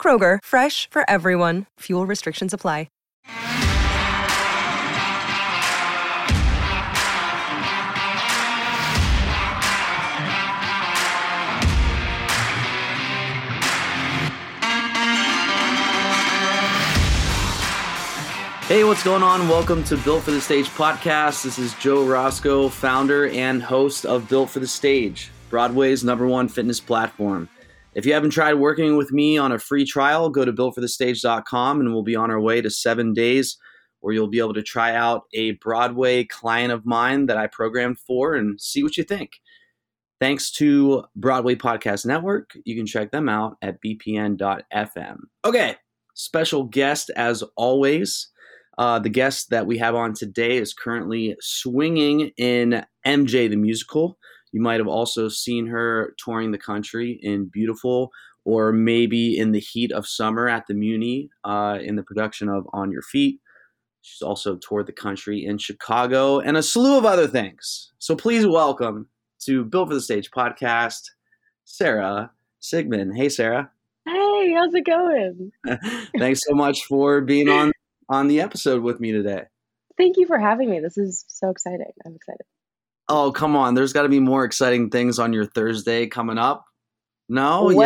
Kroger, fresh for everyone. Fuel restrictions apply. Hey, what's going on? Welcome to Built for the Stage podcast. This is Joe Roscoe, founder and host of Built for the Stage, Broadway's number one fitness platform. If you haven't tried working with me on a free trial, go to builtforthestage.com and we'll be on our way to seven days where you'll be able to try out a Broadway client of mine that I programmed for and see what you think. Thanks to Broadway Podcast Network. You can check them out at bpn.fm. Okay, special guest as always. Uh, the guest that we have on today is currently swinging in MJ the Musical. You might have also seen her touring the country in Beautiful or maybe in the heat of summer at the Muny uh, in the production of On Your Feet. She's also toured the country in Chicago and a slew of other things. So please welcome to Built for the Stage podcast, Sarah Sigmund. Hey, Sarah. Hey, how's it going? Thanks so much for being on on the episode with me today. Thank you for having me. This is so exciting. I'm excited. Oh, come on. There's got to be more exciting things on your Thursday coming up. No? Well,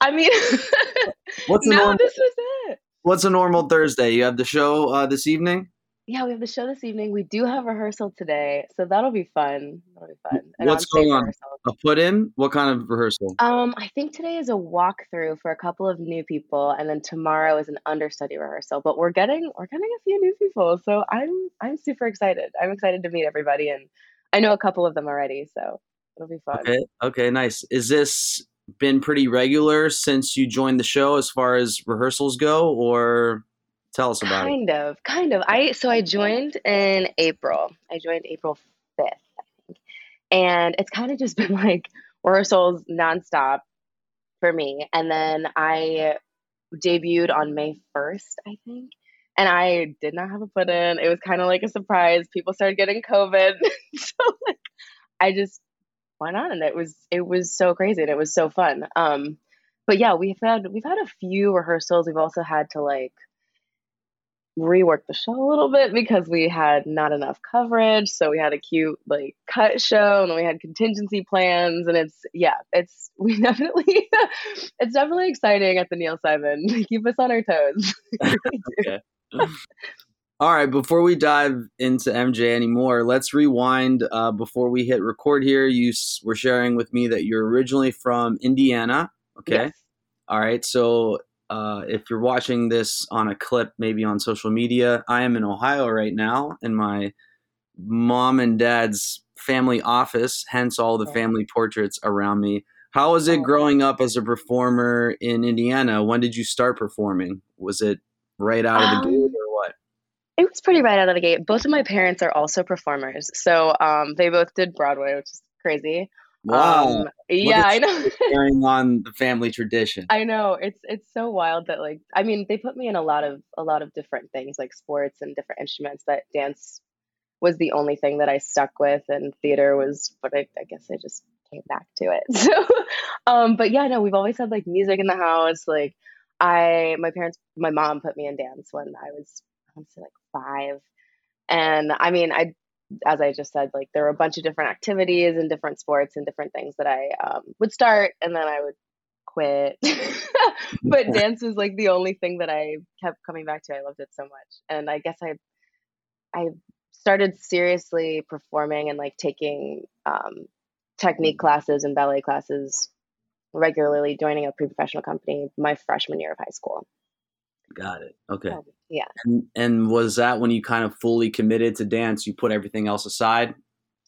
yeah. I mean, what's a no, normal, this was it. What's a normal Thursday? You have the show uh, this evening? Yeah, we have the show this evening. We do have rehearsal today, so that'll be fun. That'll be fun. And What's going on? A put in? What kind of rehearsal? Um, I think today is a walkthrough for a couple of new people, and then tomorrow is an understudy rehearsal. But we're getting we're getting a few new people, so I'm I'm super excited. I'm excited to meet everybody, and I know a couple of them already, so it'll be fun. Okay, okay, nice. Is this been pretty regular since you joined the show as far as rehearsals go, or Tell us about kind it. Kind of, kind of. I so I joined in April. I joined April fifth, I think, and it's kind of just been like rehearsals nonstop for me. And then I debuted on May first, I think, and I did not have a put in. It was kind of like a surprise. People started getting COVID, so like I just went on, and it was it was so crazy and it was so fun. Um, but yeah, we've had we've had a few rehearsals. We've also had to like rework the show a little bit because we had not enough coverage. So we had a cute like cut show and we had contingency plans and it's yeah, it's we definitely it's definitely exciting at the Neil Simon. Keep us on our toes. okay. All right, before we dive into MJ anymore, let's rewind uh, before we hit record here. You were sharing with me that you're originally from Indiana. Okay. Yes. All right. So uh, if you're watching this on a clip, maybe on social media, I am in Ohio right now in my mom and dad's family office, hence all the family portraits around me. How was it oh. growing up as a performer in Indiana? When did you start performing? Was it right out of the um, gate or what? It was pretty right out of the gate. Both of my parents are also performers. So um, they both did Broadway, which is crazy. Wow. Um, yeah, I know. carrying on the family tradition. I know. It's it's so wild that like I mean, they put me in a lot of a lot of different things like sports and different instruments, but dance was the only thing that I stuck with and theater was but I, I guess I just came back to it. So um but yeah, no, we've always had like music in the house. Like I my parents my mom put me in dance when I was I want to say like five. And I mean, I as I just said, like there were a bunch of different activities and different sports and different things that I um, would start and then I would quit. but dance was like the only thing that I kept coming back to. I loved it so much. And I guess I I started seriously performing and like taking um, technique classes and ballet classes regularly, joining a pre-professional company my freshman year of high school. Got it. Okay. Um, yeah. And, and, was that when you kind of fully committed to dance? You put everything else aside?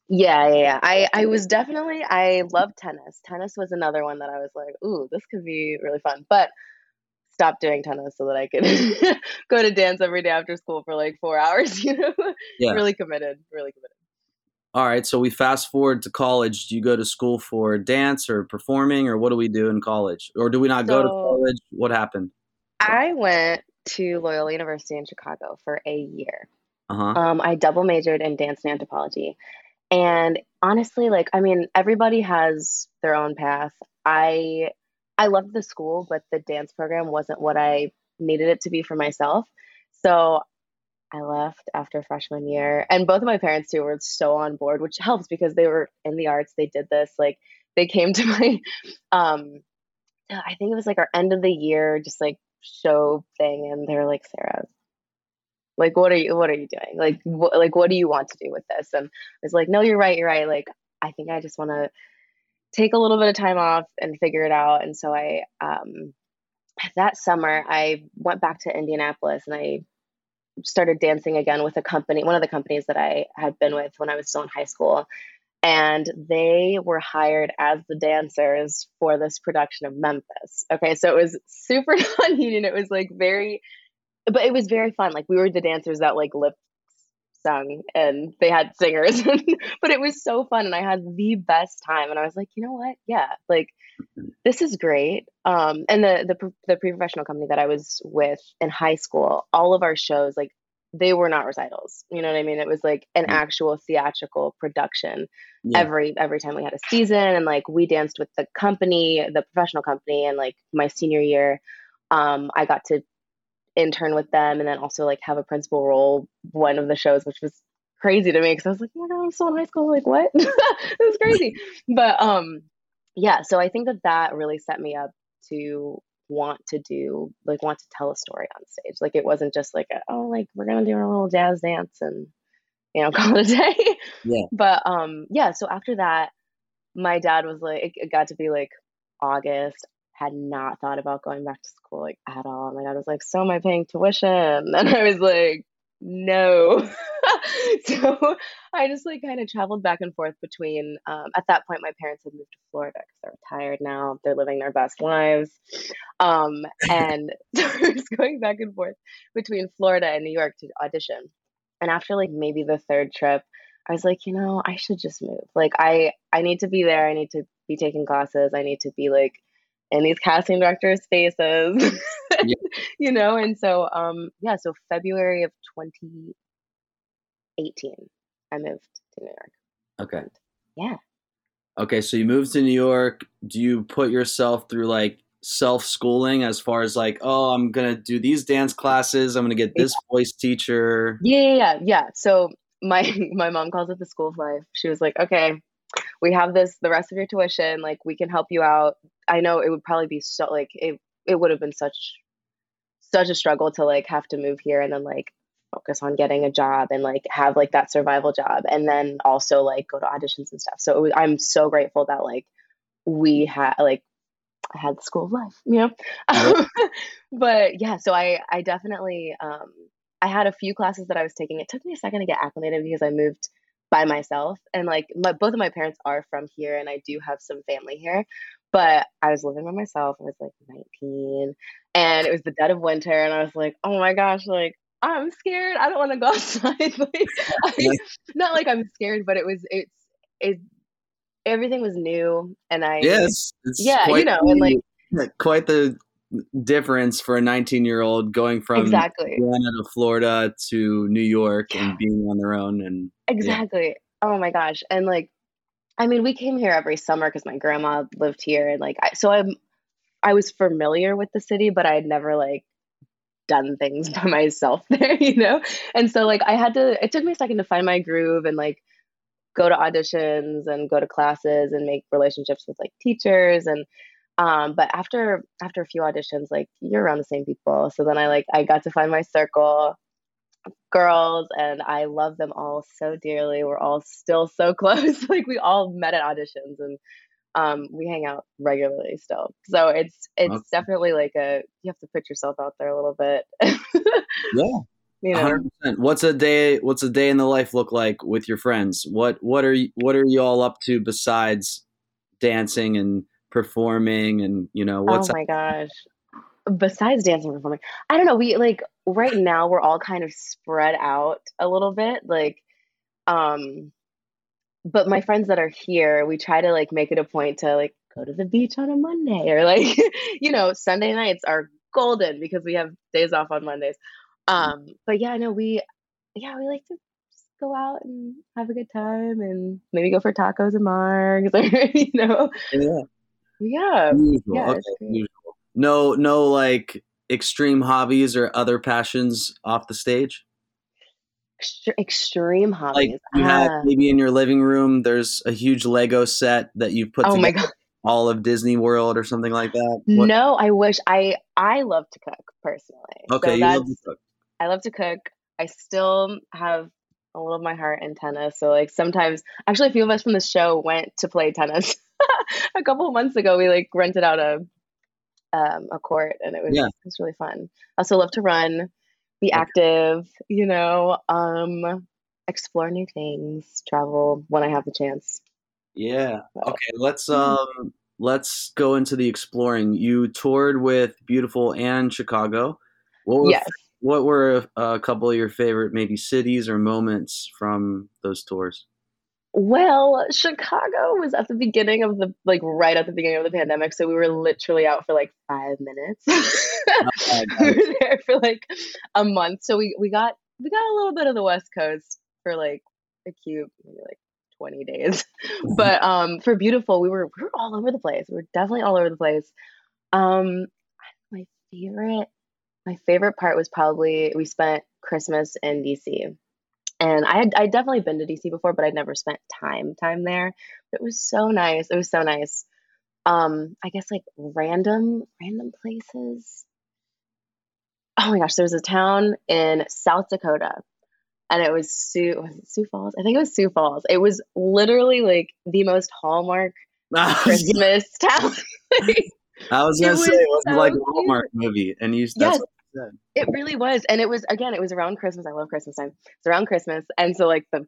Yeah, yeah, yeah. I, I was definitely, I love tennis. Tennis was another one that I was like, ooh, this could be really fun. But stopped doing tennis so that I could go to dance every day after school for like four hours. You know, Yeah. really committed, really committed. All right, so we fast forward to college. Do you go to school for dance or performing, or what do we do in college? Or do we not go to college? What happened? I went to Loyola University in Chicago for a year. Uh huh. Um, I double majored in dance and anthropology. And honestly, like, I mean, everybody has their own path. I I loved the school, but the dance program wasn't what I needed it to be for myself. So I left after freshman year. And both of my parents too were so on board, which helps because they were in the arts. They did this. Like they came to my um I think it was like our end of the year, just like show thing, and they were like, Sarah, like what are you what are you doing like wh- like what do you want to do with this and i was like no you're right you're right like i think i just want to take a little bit of time off and figure it out and so i um that summer i went back to indianapolis and i started dancing again with a company one of the companies that i had been with when i was still in high school and they were hired as the dancers for this production of memphis okay so it was super non-union it was like very but it was very fun. Like we were the dancers that like lip sung and they had singers, but it was so fun and I had the best time. And I was like, you know what? Yeah, like this is great. Um, and the the the pre-professional company that I was with in high school, all of our shows like they were not recitals. You know what I mean? It was like an Mm. actual theatrical production Yeah. every every time we had a season and like we danced with the company the professional company and like my senior year um i got to intern with them and then also like have a principal role one of the shows which was crazy to me because i was like oh my god i'm still in high school like what it was crazy but um yeah so i think that that really set me up to want to do like want to tell a story on stage. Like it wasn't just like a, oh like we're gonna do our little jazz dance and you know call it a day. Yeah. but um yeah so after that my dad was like it, it got to be like august. Had not thought about going back to school like at all. My dad was like so am i paying tuition? And i was like no. So i just like kind of traveled back and forth between um, at that point my parents had moved to florida because they're retired now. They're living their best lives. Um, and so i was going back and forth between florida and new york to audition. And after like maybe the third trip i was like you know i should just move. Like i i need to be there. I need to be taking classes. I need to be like in these casting directors faces you know and so um yeah so february of 2018 i moved to new york Okay. yeah Okay. So you moved to New York. Do you put yourself through like self schooling as far as like, oh, I'm gonna do these dance classes. I'm gonna get this voice teacher. Yeah, yeah, yeah, yeah. So my my mom calls it the school of life. She was like, "Okay, we have this the rest of your tuition. Like, we can help you out." I know it would probably be so like it it would have been such such a struggle to like have to move here and then like focus on getting a job and like have like that survival job and then also like go to auditions and stuff. So it was, I'm so grateful that like we had like I had the school of life, you know. Yep. but yeah, so I I definitely um I had a few classes that I was taking. It took me a second to get acclimated because I moved by myself and like my, both of my parents are from here and I do have some family here. But I was living by myself. I was like 19 and it was the dead of winter and I was like, "Oh my gosh, like I'm scared. I don't want to go outside." like, I, not like I'm scared, but it was it's it everything was new and I Yes. It's Yeah, you know, and, like- quite the difference for a 19 year old going from exactly Atlanta to Florida to New York Yeah. and being on their own. And Exactly. Oh my gosh. And like, I mean, we came here every summer because my grandma lived here, and like, I, so I'm, I was familiar with the city, but I had never like done things by myself there, you know. And so like, I had to. It took me a second to find my groove and like go to auditions and go to classes and make relationships with like teachers and. Um, but after after a few auditions, like you're around the same people, so then I like I got to find my circle girls and I love them all so dearly. We're all still so close. like we all met at auditions and um, we hang out regularly still. So it's it's Okay. definitely like a you have to put yourself out there a little bit. yeah, you know. 100%. What's a day? What's a day in the life look like with your friends? What What are you What are you all up to besides dancing and performing? And you know, what's oh my gosh. besides dancing and performing, I don't know. We like right now we're all kind of spread out a little bit. Like, um, but my friends that are here, we try to like make it a point to like go to the beach on a Monday or like, you know, Sunday nights are golden because we have days off on Mondays. Um, but yeah, no, we, yeah, we like to go out and have a good time and maybe go for tacos and margs or, you know, Yeah. Yeah. Usual. Yeah, okay. Usual. No, no, like extreme hobbies or other passions off the stage. Extre- extreme Like hobbies. you have Ah. maybe in your living room, there's a huge Lego set that you've put oh my god. all of Disney World or something like that. What- No, I wish I I love to cook personally. Okay, so you love to cook. I love to cook. I still have a little of my heart in tennis. So like sometimes actually a few of us from the show went to play tennis a couple of months ago. We like rented out a um a court and it was Yeah. it was really fun. I also love to run, be active, you know, um explore new things, travel when I have the chance. Yeah. Okay, let's Mm. um let's go into the exploring. You toured with Beautiful and Chicago. What were Yes. What were a couple of your favorite maybe cities or moments from those tours? Well, Chicago was at the beginning of the like right at the beginning of the pandemic, so we were literally out for like five minutes. we were there for like a month, so we we got we got a little bit of the West Coast for like a cute maybe like twenty days. but um, for beautiful, we were we were all over the place. We were definitely all over the place. Um, my favorite my favorite part was probably we spent Christmas in DC. And I had I'd definitely been to DC before, but I'd never spent time time there. But it was so nice. It was so nice. Um, I guess like random random places. Oh my gosh, there was a town in South Dakota, and it was Sioux was it Sioux Falls. I think it was Sioux Falls. It was literally like the most hallmark Christmas town. I was gonna say it was was like a so Hallmark movie, and you that's Yes. Said. It really was. And it was again, it was around Christmas. I love Christmas time. It's around Christmas. And so like the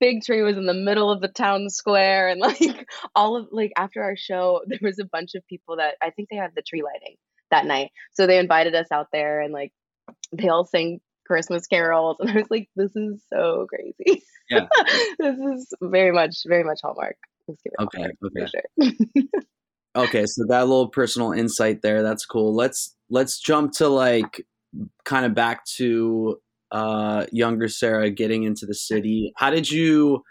big tree was in the middle of the town square and like all of like after our show, there was a bunch of people that I think they had the tree lighting that night. So they invited us out there and like they all sang Christmas carols and I was like, this is so crazy. Yeah. this is very much, very much Hallmark. Let's give it Okay, Hallmark okay. for sure. Okay, so that little personal insight there, that's cool. Let's let's jump to like kind of back to uh younger Sarah getting into the city. How did you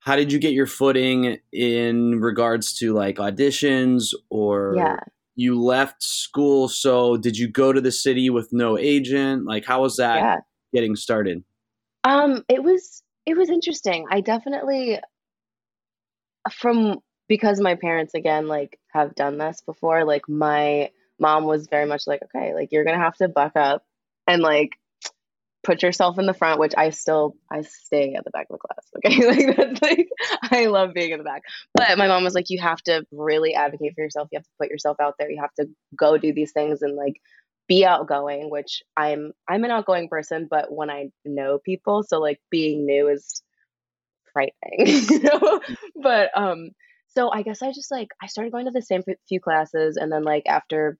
how did you get your footing in regards to like auditions or yeah. you left school so did you go to the city with no agent? Like how was that Yeah. getting started? Um, it was it was interesting. I definitely from because my parents again like have done this before, like my mom was very much like, okay, like you're gonna have to buck up and like put yourself in the front, which I still I stay at the back of the class. Okay. Like that's like I love being in the back. But my mom was like, you have to really advocate for yourself. You have to put yourself out there. You have to go do these things and like be outgoing, which I'm I'm an outgoing person, but when I know people, so like being new is frightening, you know? But um so I guess I just like I started going to the same few classes and then like after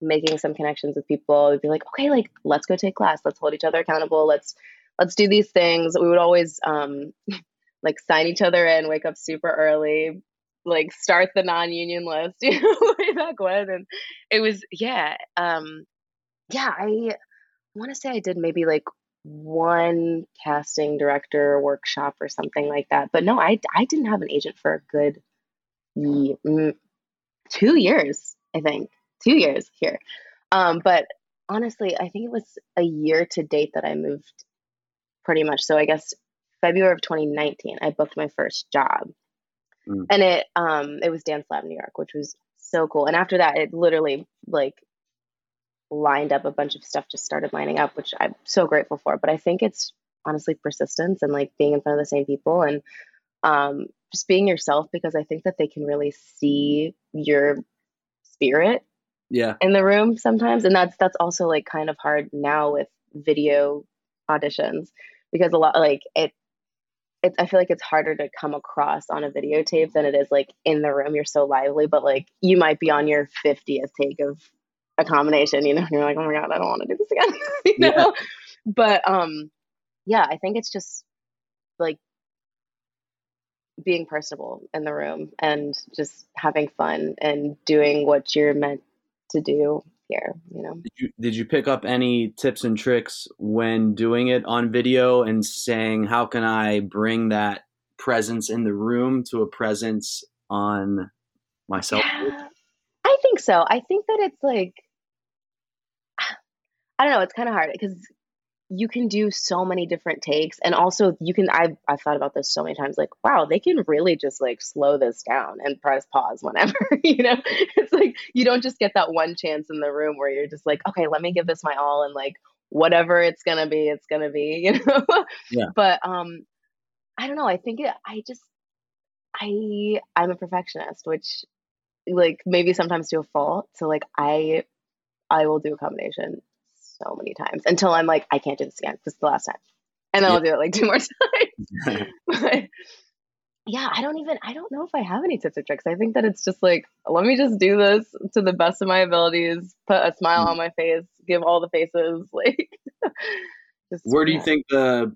making some connections with people, we'd be like, okay, like let's go take class, let's hold each other accountable, let's let's do these things. We would always um like sign each other in, wake up super early, like start the non-union list, you know, way back when. And it was yeah, um yeah, I want to say I did maybe like one casting director workshop or something like that. But no, I I didn't have an agent for a good two years, I think. Two years here. Um, but honestly, I think it was a year to date that I moved pretty much. So I guess February of 2019, I booked my first job. Mm. And it um it was Dance Lab New York, which was so cool. And after that, it literally like lined up a bunch of stuff just started lining up, which I'm so grateful for. But I think it's honestly persistence and like being in front of the same people and um just being yourself because I think that they can really see your spirit Yeah. in the room sometimes and that's that's also like kind of hard now with video auditions because a lot like it it I feel like it's harder to come across on a videotape than it is like in the room you're so lively but like you might be on your 50th take of a combination, you know, you're like, oh my God, I don't want to do this again. you know? Yeah. But um yeah, I think it's just like being personable in the room and just having fun and doing what you're meant to do here you know? Did you, did you pick up any tips and tricks when doing it on video and saying how can i bring that presence in the room to a presence on myself? Yeah, i think so. I think that it's like i don't know it's kind of hard because you can do so many different takes and also you can I've, I've thought about this so many times like wow they can really just like slow this down and press pause whenever you know? It's like you don't just get that one chance in the room where you're just like okay let me give this my all and like whatever it's gonna be it's gonna be you know? Yeah. but um i don't know i think it, i just i i'm a perfectionist which like maybe sometimes to a fault so like i i will do a combination so many times until I'm like, I can't do this again. This is the last time. And then yeah. I'll do it like two more times. but yeah, I don't even, I don't know if I have any tips or tricks. I think that it's just like, let me just do this to the best of my abilities, put a smile mm on my face, give all the faces. Like, just, where do you think the,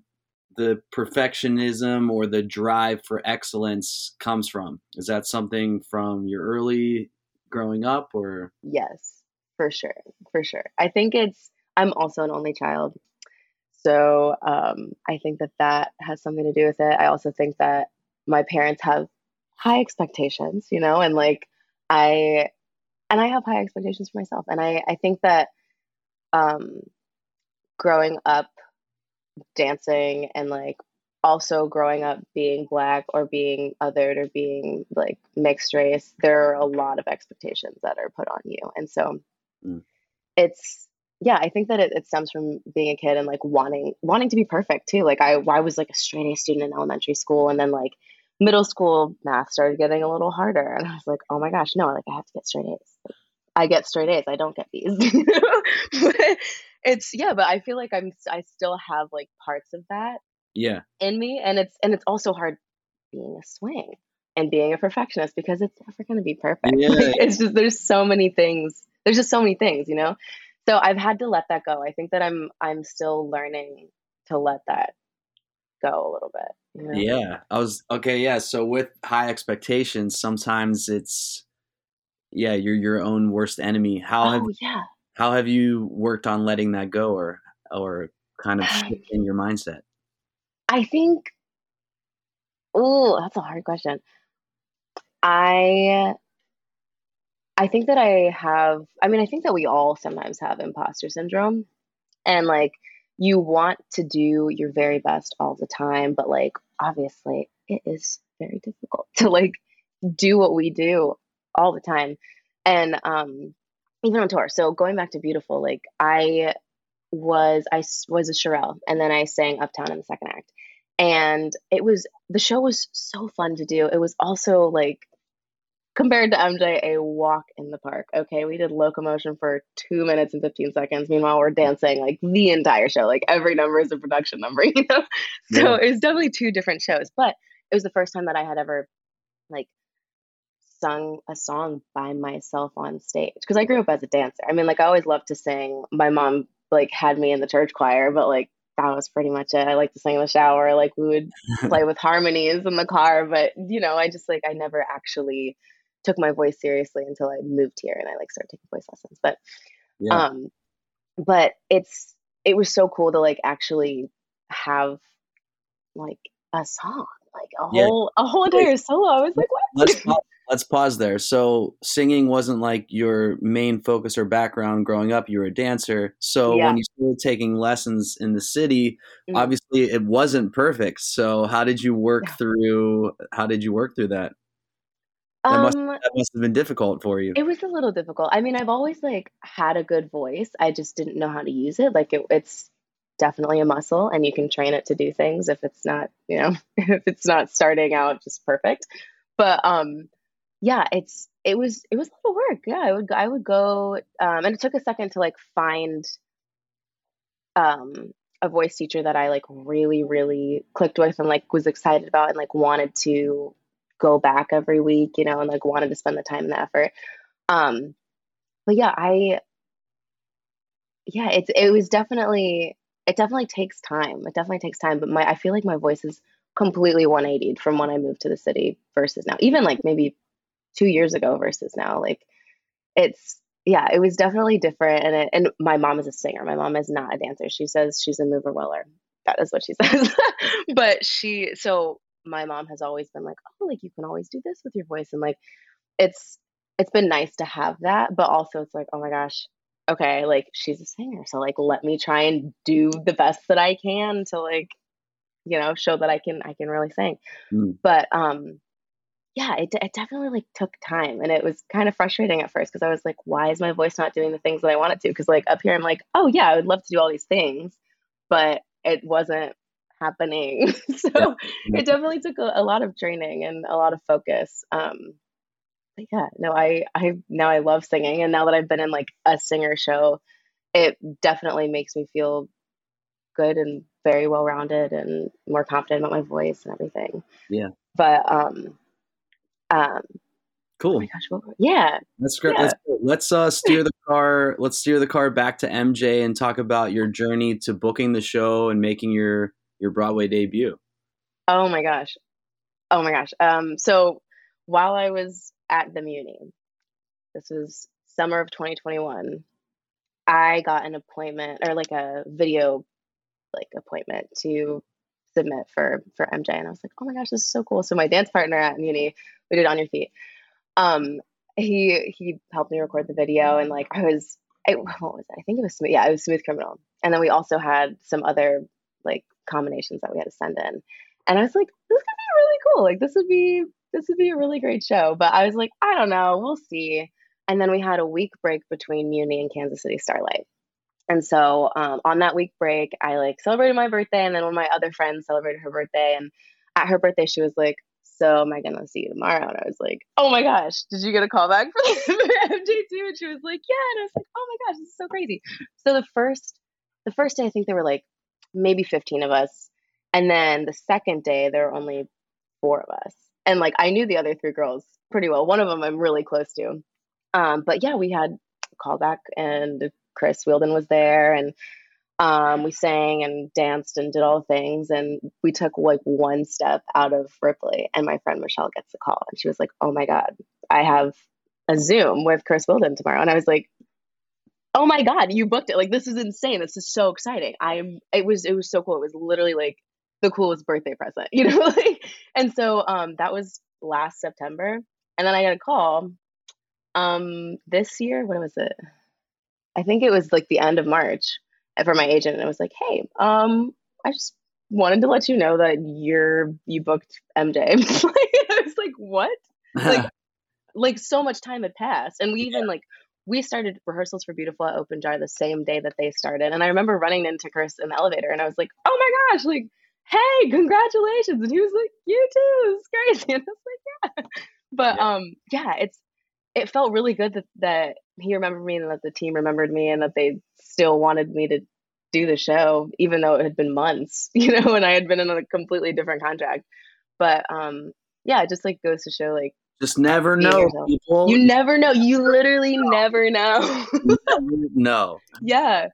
the perfectionism or the drive for excellence comes from? Is that something from your early growing up or? Yes, for sure. For sure. I think it's, I'm also an only child. So um, I think that that has something to do with it. I also think that my parents have high expectations, you know, and like I, and I have high expectations for myself. And I, I think that um, growing up dancing and like also growing up being black or being othered or being like mixed race, there are a lot of expectations that are put on you. And so mm. it's yeah, I think that it, it stems from being a kid and like wanting wanting to be perfect too. Like I I was like a straight A student in elementary school and then like middle school math started getting a little harder and I was like, oh my gosh, no, like I have to get straight A's. I get straight A's. I don't get B's. it's yeah, but I feel like I'm I still have like parts of that yeah in me and it's and it's also hard being a swing and being a perfectionist because it's never going to be perfect. Yeah. Like, it's just there's so many things. There's just so many things, you know so I've had to let that go. I think that I'm I'm still learning to let that go a little bit. You know? Yeah, I was okay. Yeah, so with high expectations, sometimes it's yeah, you're your own worst enemy. How oh, have yeah. how have you worked on letting that go, or or kind of shifting your mindset? I think. Oh, that's a hard question. I I think that I have, I mean, I think that we all sometimes have imposter syndrome. And like, you want to do your very best all the time, but like, obviously, it is very difficult to like do what we do all the time. And um, even on tour. So going back to Beautiful, like, I was, I was a Shirelle and then I sang Uptown in the second act. And it was, the show was so fun to do. It was also like, compared to MJ, a walk in the park. Okay, we did locomotion for two minutes and 15 seconds. Meanwhile, we're dancing like the entire show. Like every number is a production number, you know? So yeah. it was definitely two different shows, but it was the first time that I had ever like sung a song by myself on stage because I grew up as a dancer. I mean, like I always loved to sing. My mom like had me in the church choir, but like that was pretty much it. I like to sing in the shower. Like we would play with harmonies in the car, but you know, I just like I never actually took my voice seriously until I moved here and I like started taking voice lessons. But yeah. um but it's it was so cool to like actually have like a song, like a yeah. whole a whole entire solo. I was like, what? Let's pause, let's pause there. So singing wasn't like your main focus or background growing up. You were a dancer. So yeah. when you started taking lessons in the city, mm-hmm. obviously it wasn't perfect. So how did you work yeah. through how did you work through that? That must, um, that must have been difficult for you. It was a little difficult. I mean, I've always like had a good voice. I just didn't know how to use it. Like it, it's definitely a muscle, and you can train it to do things if it's not, you know, if it's not starting out just perfect. But um, yeah, it's it was it was a lot of work. Yeah, I would I would go, um, and it took a second to like find um a voice teacher that I like really really clicked with and like was excited about and like wanted to go back every week, you know, and like wanted to spend the time and the effort. Um, but yeah, I yeah, it's it was definitely it definitely takes time. It definitely takes time, but my I feel like my voice is completely 180 from when I moved to the city versus now. Even like maybe 2 years ago versus now. Like it's yeah, it was definitely different and it, and my mom is a singer. My mom is not a dancer. She says she's a mover willer. That is what she says. but she so my mom has always been like, "Oh, like you can always do this with your voice." And like it's it's been nice to have that, but also it's like, "Oh my gosh, okay, like she's a singer, so like let me try and do the best that I can to like, you know, show that I can I can really sing. Mm. But um yeah, it, it definitely like took time and it was kind of frustrating at first because I was like, why is my voice not doing the things that I want it to? Because like up here, I'm like, oh yeah, I would love to do all these things, but it wasn't happening. so yeah. it definitely took a, a, lot of training and a lot of focus. Um, but yeah, no, I I now I love singing, and now that I've been in like a singer show, it definitely makes me feel good and very well rounded and more confident about my voice and everything. Yeah. But um, um, cool. Oh my gosh, what, yeah. That's great. Yeah. Let's let's uh, steer the car. Let's steer the car back to MJ and talk about your journey to booking the show and making your your Broadway debut. Oh my gosh. Oh my gosh. Um, so while I was at the Muny. This was summer of 2021. I got an appointment or like a video like appointment to submit for for MJ and I was like, "Oh my gosh, this is so cool." So my dance partner at Muny, we did on your feet. Um he he helped me record the video and like I was I, what was it? I think it was smooth. Yeah, it was Smooth Criminal. And then we also had some other like combinations that we had to send in. And I was like, this could be really cool. Like this would be this would be a really great show. But I was like, I don't know, we'll see. And then we had a week break between Muny and Kansas City Starlight. And so um, on that week break, I like celebrated my birthday, and then one of my other friends celebrated her birthday. And at her birthday, she was like, "So am I gonna see you tomorrow?" And I was like, "Oh my gosh, did you get a call back from MJ too?" And she was like, "Yeah." And I was like, "Oh my gosh, this is so crazy." So the first, the first day, I think there were like maybe fifteen of us, and then the second day there were only four of us and like I knew the other three girls pretty well. One of them I'm really close to. Um, but yeah, we had a callback and Chris Wheeldon was there and um, we sang and danced and did all the things and we took like one step out of Ripley and my friend Michelle gets a call and she was like, Oh my God, I have a Zoom with Chris Wheeldon tomorrow. And I was like, Oh my God, you booked it. Like this is insane. This is so exciting. I'm it was it was so cool. It was literally like the coolest birthday present, you know? like and so um, that was last September. And then I got a call um, this year. What was it? I think it was like the end of March for my agent. And it was like, hey, um, I just wanted to let you know that you're you booked MJ. I was like, what? like, like so much time had passed, and we even like we started rehearsals for Beautiful at Open Jar the same day that they started. And I remember running into Chris in the elevator, and I was like, oh my gosh, like hey, congratulations. And he was like, you too. It's crazy. And I was like, yeah. But yeah. um, yeah, it's it felt really good that, that he remembered me and that the team remembered me and that they still wanted me to do the show, even though it had been months, you know, and I had been in a completely different contract. But um, yeah, it just like goes to show like just never know people. You never know. You literally never know. no. Yeah.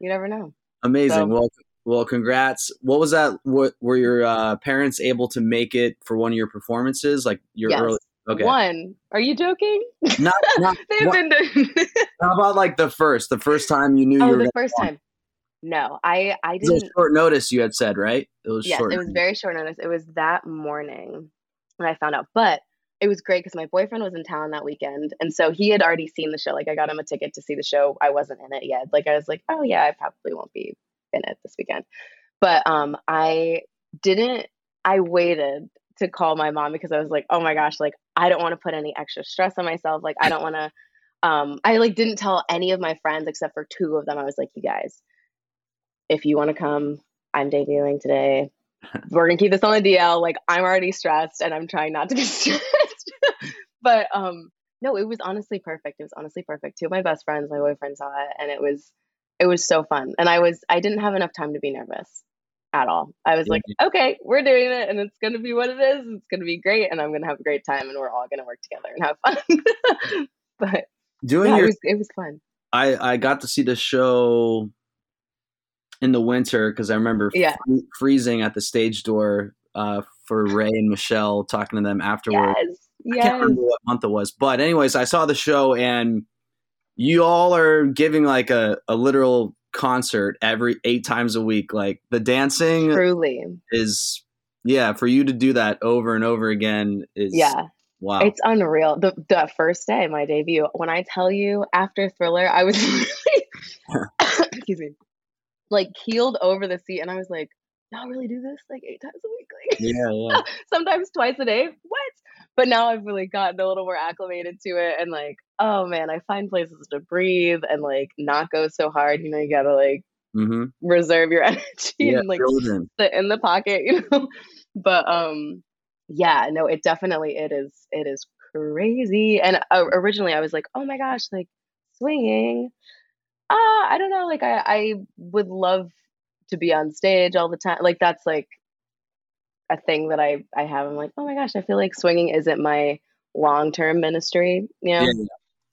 You never know. Amazing. So, well, well, congrats. What was that? What were your uh, parents able to make it for one of your performances? Like your yes. early. Okay. One. Are you joking? Not. not They've been doing. how about like the first? The first time you knew oh, you were the first time. No, I I didn't. short notice. You had said right. It was yes, short. it was very short notice. It was that morning when I found out, but it was great because my boyfriend was in town that weekend, and so he had already seen the show. Like I got him a ticket to see the show. I wasn't in it yet. Like I was like, oh yeah, I probably won't be in it this weekend. But um, I didn't. I waited to call my mom because I was like, oh my gosh, like I don't want to put any extra stress on myself. Like I don't want to. Um, I like didn't tell any of my friends except for two of them. I was like, you guys, if you want to come, I'm debuting today. We're gonna keep this on the DL. Like I'm already stressed and I'm trying not to be stressed. but um, no, it was honestly perfect. It was honestly perfect. Two of my best friends, my boyfriend saw it, and it was it was so fun. And I was I didn't have enough time to be nervous at all. I was like, okay, we're doing it and it's going to be what it is. It's going to be great and I'm going to have a great time and we're all going to work together and have fun. but doing yeah, your it was, it was fun. I I got to see the show in the winter because I remember Yeah. free- freezing at the stage door uh, for Ray and Michelle talking to them afterwards. Yes. I can't remember what month it was, but anyways, I saw the show and you all are giving like a, a literal concert every eight times a week. Like the dancing Truly. is yeah, for you to do that over and over again is Yeah. wow. It's unreal. The the first day, my debut, when I tell you after Thriller, I was excuse me, like keeled over the seat, and I was like, "Y'all really do this like eight times a week? Like yeah, yeah. sometimes twice a day? What?" But now I've really gotten a little more acclimated to it, and like, oh man, I find places to breathe and like not go so hard. You know, you gotta like hmm reserve your energy Yeah, and like sit in the pocket, you know. But um yeah, no, it definitely it is it is crazy. And uh, originally I was like, "Oh my gosh, like swinging." Uh, I don't know, like I I would love to be on stage all the time. Like that's like a thing that I I have. I'm like, "Oh my gosh, I feel like swinging isn't my long-term ministry." You know? Yeah.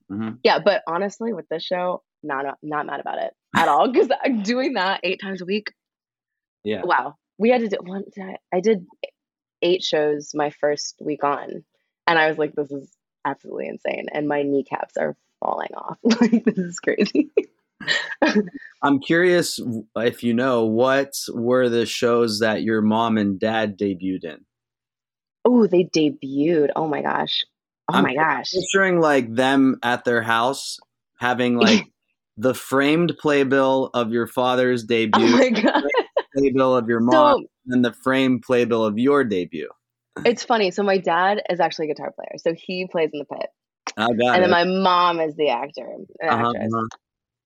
hmm Yeah, but honestly, with this show, not not mad about it at all because I'm doing that eight times a week, Yeah. wow. We had to do one. I did eight shows my first week on, and I was like, "This is absolutely insane," and my kneecaps are falling off. like this is crazy. I'm curious if you know what were the shows that your mom and dad debuted in. oh, they debuted. Oh my gosh. Oh I'm my gosh. Picturing like them at their house having like the framed playbill of your father's Oh debut, my god. playbill of your mom, So and the framed playbill of your debut. it's funny. So my dad is actually a guitar player, so he plays in the pit, I got and it. then my mom is the actor, Uh-huh, actress. uh-huh.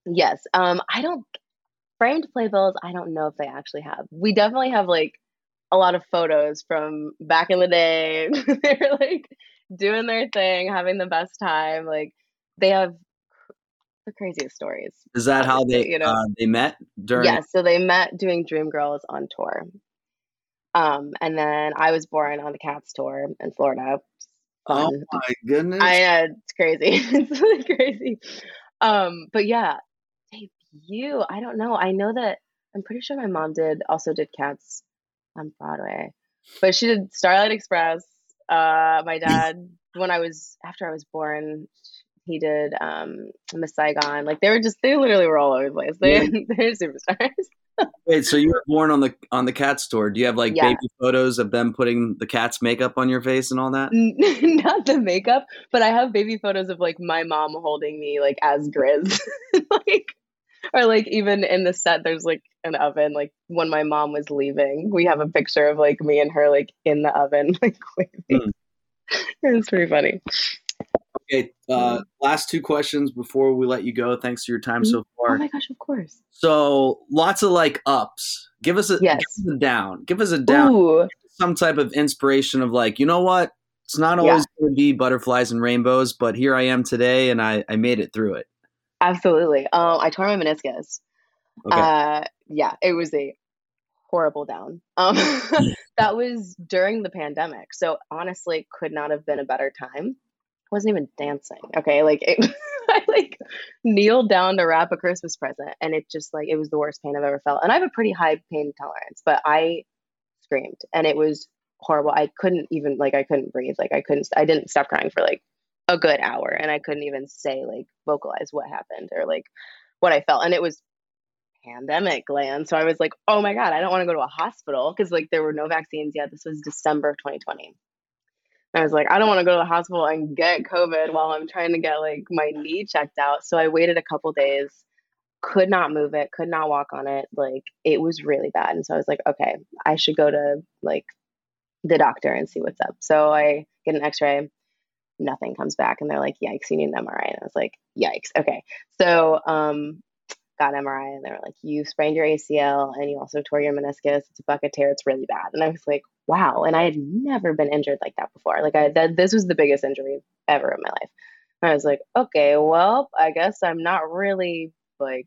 Yes. Um, I don't framed playbills. I don't know if they actually have. We definitely have like a lot of photos from back in the day. They're like doing their thing, having the best time. Like they have the craziest stories. Is that how they you know. uh, they met during? Yes. So they met doing Dreamgirls on tour. Um, and then I was born on the Cats tour in Florida. Oh my goodness! I know it's crazy. it's really crazy. Um, but yeah, debut. I don't know. I know that I'm pretty sure my mom did also did Cats on Broadway, but she did Starlight Express. Uh, my dad, when I was after I was born, he did um Miss Saigon. Like they were just they literally were all over the place. They they're superstars. Wait, so you were born on the on the Cats tour? Do you have like Yeah. baby photos of them putting the cat's makeup on your face and all that? Not the makeup, but I have baby photos of like my mom holding me like as Grizz. like or like even in the set there's like an oven like when my mom was leaving we have a picture of like me and her like in the oven like waving. Hmm. it's pretty funny Okay, uh, hmm. last two questions before we let you go. Thanks for your time so mm-hmm. far oh my gosh of course So lots of like ups. Give us a, Yes. give us a down. Give us a down. Ooh, Some type of inspiration of like, you know what? It's not always going to be butterflies and rainbows, but here I am today, and I I made it through it. Absolutely um i tore my meniscus Okay. Uh, yeah, it was a horrible down. Um, that was during the pandemic, so honestly, could not have been a better time. I wasn't even dancing. Okay, like it, I like kneeled down to wrap a Christmas present, and it just like it was the worst pain I've ever felt. And I have a pretty high pain tolerance, but I screamed, and it was horrible. I couldn't even like I couldn't breathe. Like I couldn't. I didn't stop crying for like a good hour, and I couldn't even say like vocalize what happened or like what I felt, and it was pandemic land. So I was like, oh my God, I don't want to go to a hospital because like there were no vaccines yet. This was December of 2020. And I was like, I don't want to go to the hospital and get COVID while I'm trying to get like my knee checked out. So I waited a couple days, could not move it, could not walk on it. Like it was really bad. And so I was like, okay, I should go to like the doctor and see what's up. So I get an x ray, nothing comes back. And they're like, yikes, you need an MRI. And I was like, yikes. Okay. So, um, got MRI and they were like, you sprained your ACL and you also tore your meniscus. It's a bucket tear. It's really bad. And I was like, wow. And I had never been injured like that before. Like I, this was the biggest injury ever in my life. And I was like, okay, well, I guess I'm not really like,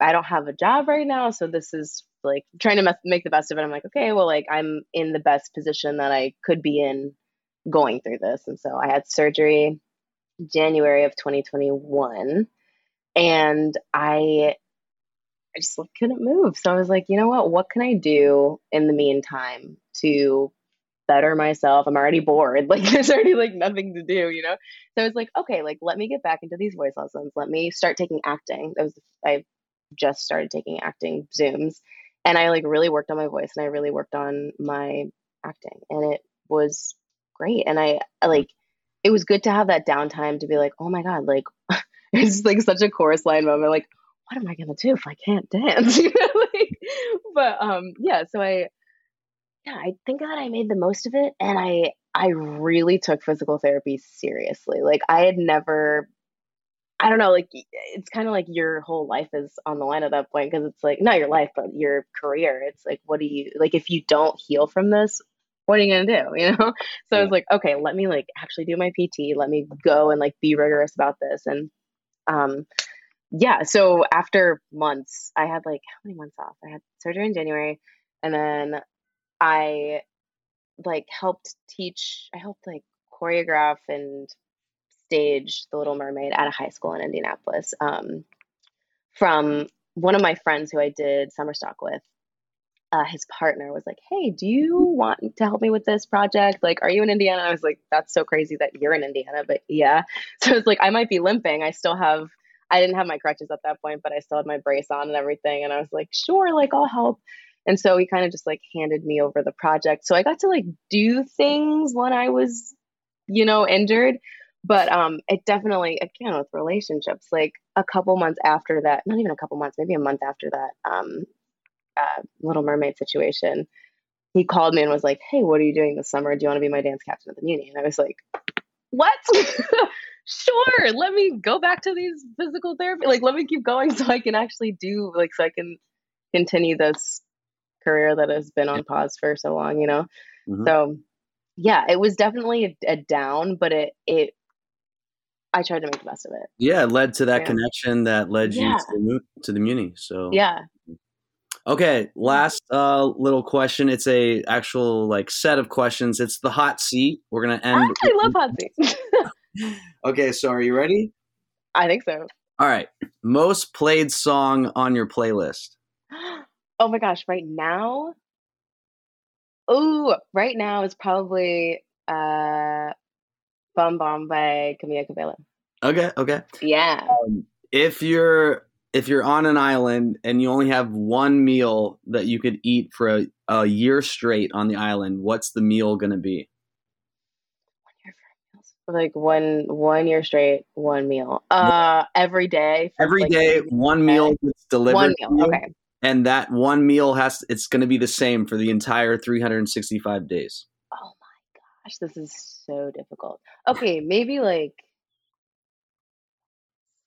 I don't have a job right now. So this is like trying to make the best of it. I'm like, okay, well, like I'm in the best position that I could be in going through this. And so I had surgery January of 2021 and I I just couldn't move. So I was like, you know what? What can I do in the meantime to better myself? I'm already bored. Like there's already like nothing to do, you know? So I was like, okay, like let me get back into these voice lessons. Let me start taking acting. That was I just started taking acting Zooms. And I like really worked on my voice and I really worked on my acting. And it was great. And I like it was good to have that downtime to be like, oh my God, like it's like such a chorus line moment. Like, what am I gonna do if I can't dance? you know, like, but um, yeah. So I, yeah, I think that I made the most of it, and I I really took physical therapy seriously. Like I had never. I don't know, like it's kind of like your whole life is on the line at that point because it's like not your life, but your career. It's like, what do you like if you don't heal from this? What are you gonna do? You know? So yeah. I was like, okay, let me like actually do my PT. Let me go and like be rigorous about this. And um, yeah, so after months, I had like how many months off? I had surgery in January, and then I like helped teach. I helped like choreograph and stage The Little Mermaid at a high school in Indianapolis. Um, from one of my friends who I did summer stock with, uh, his partner was like, "Hey, do you want to help me with this project? Like, are you in Indiana?" I was like, "That's so crazy that you're in Indiana," but yeah. So it's like I might be limping. I still have I didn't have my crutches at that point, but I still had my brace on and everything. And I was like, sure, like I'll help. And so he kind of just like handed me over the project. So I got to like do things when I was, you know, injured. But um, it definitely, again, with relationships, like a couple months after that, not even a couple months, maybe a month after that um, uh, Little Mermaid situation, he called me and was like, hey, what are you doing this summer? Do you want to be my dance captain at the Muny? And I was like, what? sure, let me go back to these physical therapy. Like, let me keep going so I can actually do, like, so I can continue this career that has been on pause for so long, you know? Mm-hmm. So, yeah, it was definitely a, a, down, but it, it, I tried to make the best of it. Yeah, it led to that yeah. connection that led yeah. you to the, to the Muny. So, yeah. Okay, last uh, little question. It's a actual like set of questions. It's the hot seat. We're gonna end. I love hot seats. okay, so are you ready? I think so. All right. Most played song on your playlist. Oh my gosh, right now? Oh, right now is probably uh Bam Bam by Camila Cabello. Okay, okay. Yeah. Um, if you're if you're on an island and you only have one meal that you could eat for a, a year straight on the island, what's the meal going to be? like one one year straight, one meal. Uh every day. Every like day, one meal delivered. One meal. Okay. And that one meal has it's going to be the same for the entire 365 days. Oh my gosh, this is so difficult. Okay, maybe like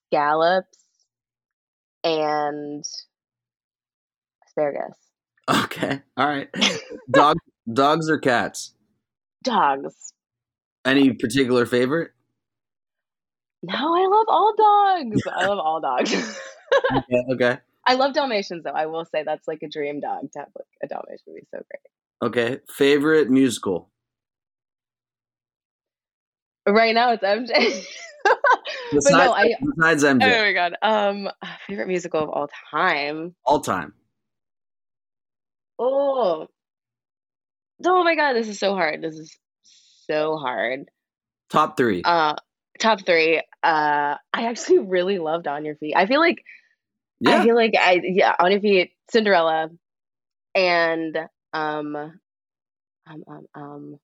scallops and asparagus. Okay. All right. Dog dogs or cats? Dogs. Any particular favorite? No, I love all dogs. I love all dogs. okay, okay. I love Dalmatians though. I will say that's like a dream dog to have like a Dalmatian would be so great. Okay. Favorite musical? Right now it's MJ. besides, no, I, besides MJ. Oh my god. Um favorite musical of all time. All time. Oh. Oh my god, this is so hard. This is so hard. Top three. Uh, top three. Uh, I actually really loved On Your Feet. I feel like, yeah. I feel like I yeah On Your Feet, Cinderella, and um, um, um, um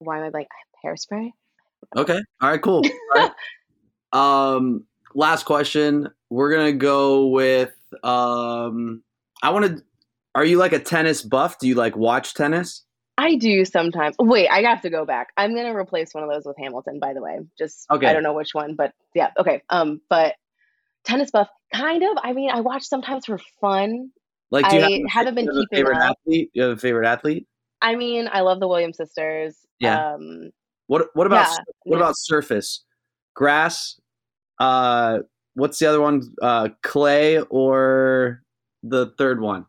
why am I like hairspray? Okay. All right. Cool. All right. um, last question. We're gonna go with um. I want to. Are you like a tennis buff? Do you like watch tennis? I do sometimes. Wait, I have to go back. I'm gonna replace one of those with Hamilton, by the way. Just okay. I don't know which one, but yeah, okay. Um, but tennis buff, kind of. I mean, I watch sometimes for fun. Like, do you I have, not been keeping favorite up. athlete? You have a favorite athlete? I mean, I love the Williams sisters. Yeah. Um, what What about yeah, what about surface, grass? Uh, what's the other one? Uh, clay or the third one?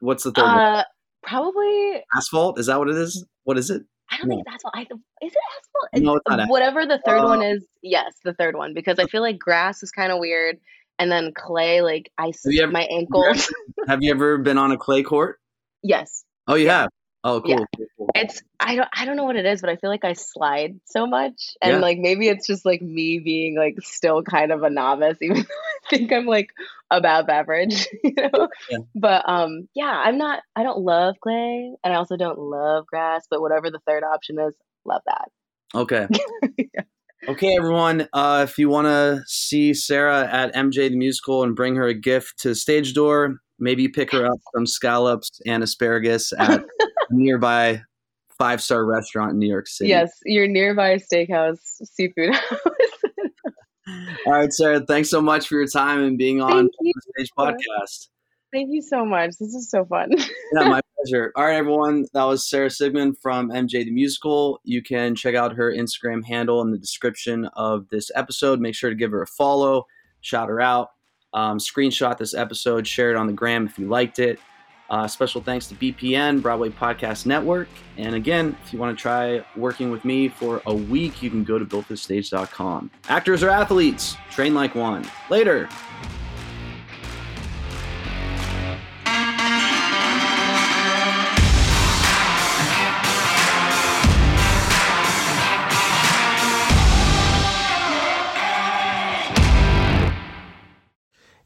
What's the third uh, one? Probably asphalt. Is that what it is? What is it? I don't No. think that's what I is it asphalt? No, it's not asphalt. Whatever the third one Uh, is, yes, the third one because I feel like grass is kind of weird, and then clay, like I Have my ankles. Have you ever been on a clay court? yes, Oh, you have. Oh, cool. Yeah. cool, cool. it's I don't I don't know what it is, but I feel like I slide so much, and Yeah. like maybe it's just like me being like still kind of a novice, even though I think I'm like above average, you know. Yeah. But um, yeah, I'm not. I don't love clay, and I also don't love grass. But whatever the third option is, love that. Okay. Okay, everyone. Uh, if you want to see Sarah at MJ the Musical and bring her a gift to the stage door, maybe pick her up some scallops and asparagus at nearby five star restaurant in New York City. Yes, your nearby steakhouse, seafood house. All right, Sarah. Thanks so much for your time and being on the Stage Podcast. Thank you so much. This is so fun. Yeah, my pleasure. All right, everyone. That was Sarah Sigmund from MJ the Musical. You can check out her Instagram handle in the description of this episode. Make sure to give her a follow, shout her out, um, screenshot this episode, share it on the gram if you liked it. Uh, special thanks to BPN, Broadway Podcast Network. And again, if you want to try working with me for a week, you can go to builtthestage.com. Actors or athletes, train like one. Later.